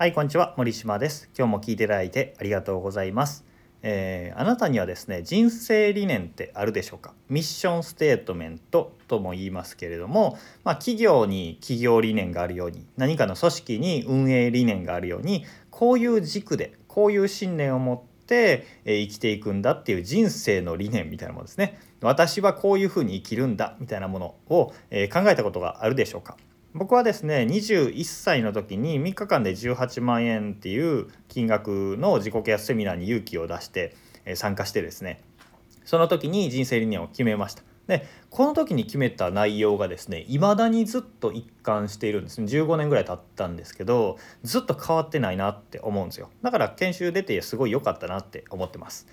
はいこんにちは森島です。今日も聞いていただいてありがとうございます。えー、あなたにはですね人生理念ってあるでしょうか？ミッションステートメントとも言いますけれども、まあ、企業に企業理念があるように何かの組織に運営理念があるようにこういう軸でこういう信念を持って生きていくんだっていう人生の理念みたいなものですね。私はこういうふうに生きるんだみたいなものを考えたことがあるでしょうか？僕はですね21歳の時に3日間で18万円っていう金額の自己啓発セミナーに勇気を出して参加してですねその時に人生理念を決めました。でこの時に決めた内容がですね未だにずっと一貫しているんですね。15年ぐらい経ったんですけどずっと変わってないなって思うんですよ。だから研修出てすごい良かったなって思ってます。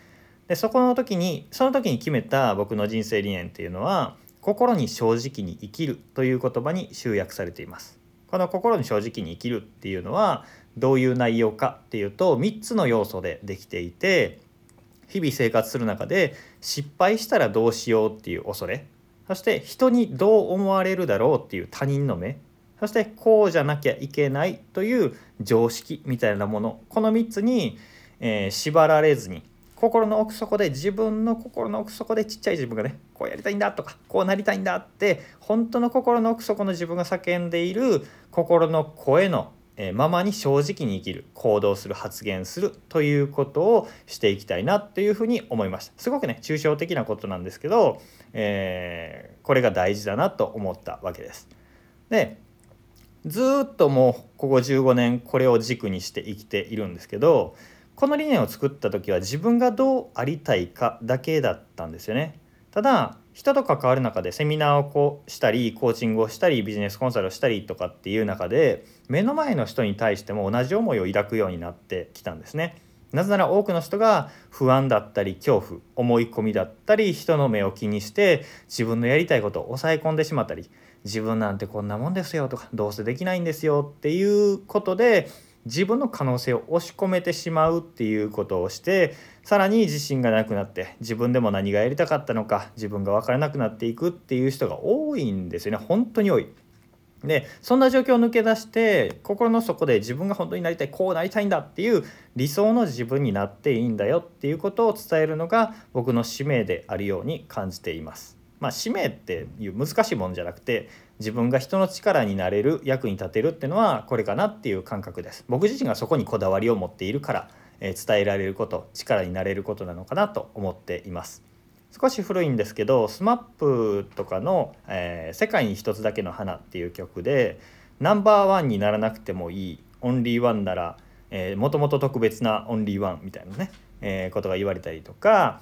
でそこの時にその時に決めた僕の人生理念っていうのは心に正直に生きるという言葉に集約されています。この心に正直に生きるっていうのはどういう内容かっていうと3つの要素でできていて日々生活する中で失敗したらどうしようっていう恐れそして人にどう思われるだろうっていう他人の目そしてこうじゃなきゃいけないという常識みたいなものこの3つに、えー、縛られずに心の奥底で自分の心の奥底でちっちゃい自分がねこうやりたいんだとかこうなりたいんだって本当の心の奥底の自分が叫んでいる心の声のままに正直に生きる行動する発言するということをしていきたいなというふうに思いましたすごくね抽象的なことなんですけど、えー、これが大事だなと思ったわけです。でずっともうここ15年これを軸にして生きているんですけどこの理念を作った時は自分がどうありたいかだけだったんですよね。ただ人と関わる中でセミナーをこうしたりコーチングをしたりビジネスコンサルをしたりとかっていう中で目の前の人に対しても同じ思いを抱くようになってきたんですね。なぜなら多くの人が不安だったり恐怖思い込みだったり人の目を気にして自分のやりたいことを抑え込んでしまったり自分なんてこんなもんですよとかどうせできないんですよっていうことで自分の可能性を押し込めてしまうっていうことをしてさらに自信がなくなって自分でも何がやりたかったのか自分が分からなくなっていくっていう人が多いんですよね本当に多い。でそんな状況を抜け出して心の底で自分が本当になりたいこうなりたいんだっていう理想の自分になっていいんだよっていうことを伝えるのが僕の使命であるように感じています。まあ、使命っていう難しいもんじゃなくて自分が人の力になれる役に立てるっていうのはこれかなっていう感覚です。僕自身がそこにこだわりを持っているから、えー、伝えられること力になれることなのかなと思っています。少し古いんですけど SMAP とかの、えー「世界に一つだけの花」っていう曲でナンバーワンにならなくてもいいオンリーワンならもともと特別なオンリーワンみたいなね、えー、ことが言われたりとか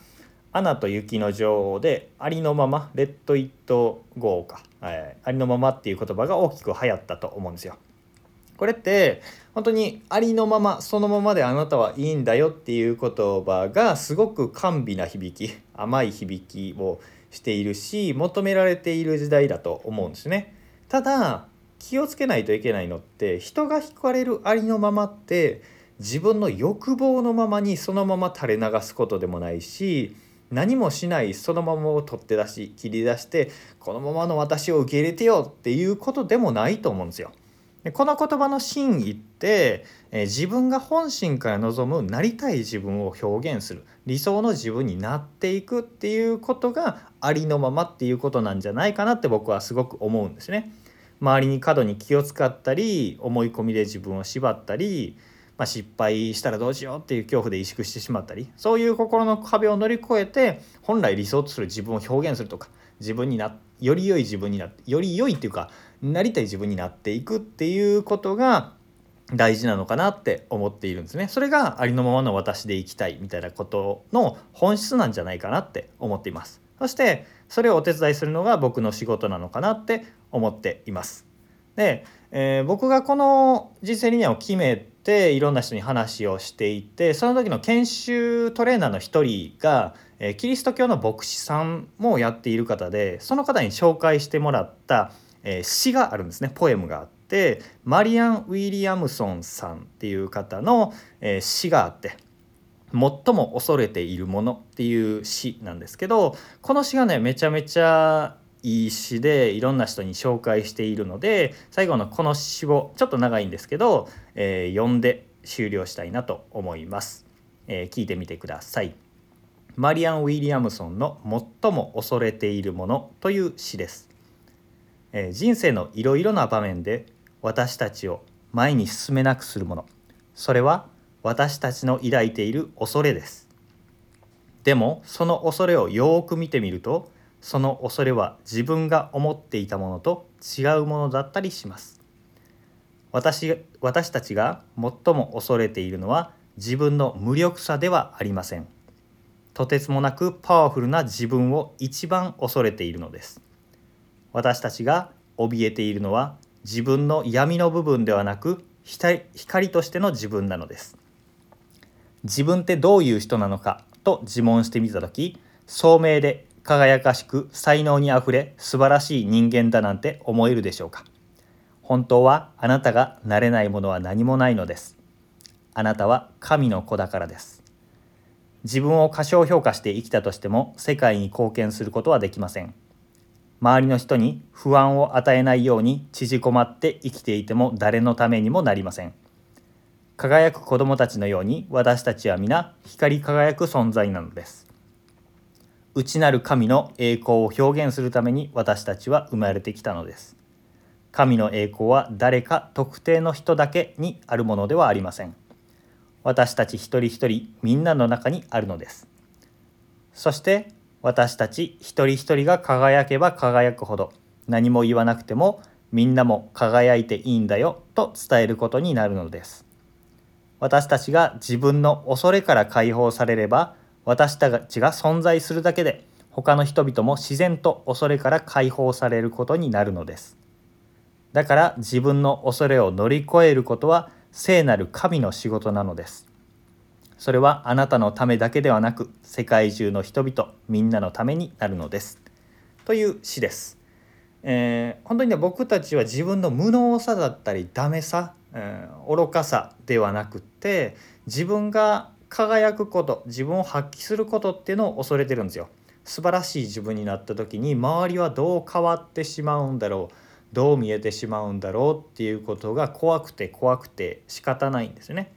アナと雪の女王でありのままレッド・イット・ゴーか、えー、ありのままっていう言葉が大きく流行ったと思うんですよ。これって本当にありのままそのままであなたはいいんだよっていう言葉がすごく甘美な響き甘い響きをしているし求められている時代だと思うんですね。ただ気をつけないといけないのって人が惹かれるありのままって自分の欲望のままにそのまま垂れ流すことでもないし何もしないそのままを取って出し切り出してこのままの私を受け入れてよっていうことでもないと思うんですよ。でこの言葉の真意って、え自分が本心から望むなりたい自分を表現する理想の自分になっていくっていうことがありのままっていうことなんじゃないかなって僕はすごく思うんですね。周りに過度に気を使ったり思い込みで自分を縛ったりまあ、失敗したらどうしようっていう恐怖で萎縮してしまったりそういう心の壁を乗り越えて本来理想とする自分を表現するとか自分になより良い自分になってより良いっていうかなりたい自分になっていくっていうことが大事なのかなって思っているんですね。それがありのままの私でいきたいみたいなことの本質なんじゃないかなって思っています。そしてそれをお手伝いするのが僕の仕事なのかなって思っています。で、えー、僕がこの人生理念を決めていろんな人に話をしていてその時の研修トレーナーの一人が、えー、キリスト教の牧師さんもやっている方でその方に紹介してもらった、えー、詩があるんですねポエムがあってマリアン・ウィリアムソンさんっていう方の、えー、詩があって最も恐れているものっていう詩なんですけどこの詩がねめちゃめちゃいい詩でいろんな人に紹介しているので最後のこの詩をちょっと長いんですけど、えー、読んで終了したいなと思います、えー、聞いてみてください。マリアン・ウィリアムソンの最も恐れているものという詩です、えー、人生のいろいろな場面で私たちを前に進めなくするもの。それは私たちの抱いている恐れです。でもその恐れをよーく見てみるとその恐れは自分が思っていたものと違うものだったりします。私私たちが最も恐れているのは自分の無力さではありません。とてつもなくパワフルな自分を一番恐れているのです。私たちが怯えているのは自分の闇の部分ではなく光としての自分なのです。自分ってどういう人なのかと自問してみた時聡明で輝かしく才能にあふれ素晴らしい人間だなんて思えるでしょうか？本当はあなたがなれないものは何もないのです。あなたは神の子だからです。自分を過小評価して生きたとしても世界に貢献することはできません。周りの人に不安を与えないように縮こまって生きていても誰のためにもなりません。輝く子供たちのように私たちは皆光り輝く存在なのです。内なる神の栄光を表現するために私たちは生まれてきたのです。神の栄光は誰か特定の人だけにあるものではありません。私たち一人一人みんなの中にあるのです。そして私たち一人一人が輝けば輝くほど何も言わなくてもみんなも輝いていいんだよと伝えることになるのです。私たちが自分の恐れから解放されれば私たちが存在するだけで他の人々も自然と恐れから解放されることになるのです。だから自分の恐れを乗り越えることは聖なる神の仕事なのです。それはあなたのためだけではなく世界中の人々みんなのためになるのです。という詩です、えー、本当にね僕たちは自分の無能さだったりダメさ、えー、愚かさではなくって自分が輝くこと自分を発揮することっていうのを恐れてるんですよ。素晴らしい自分になった時に周りはどう変わってしまうんだろうどう見えてしまうんだろうっていうことが怖くて怖くて仕方ないんですね。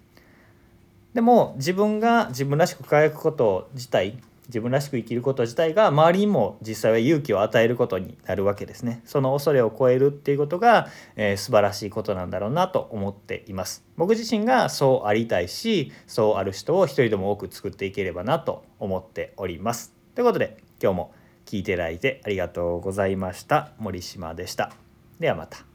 でも自分が自分らしく輝くこと自体自分らしく生きること自体が周りにも実際は勇気を与えることになるわけですね。その恐れを超えるっていうことが、えー、素晴らしいことなんだろうなと思っています。僕自身がそうありたいしそうある人を一人でも多く作っていければなと思っております。ということで今日も聞いていただいてありがとうございました。森島でした。ではまた。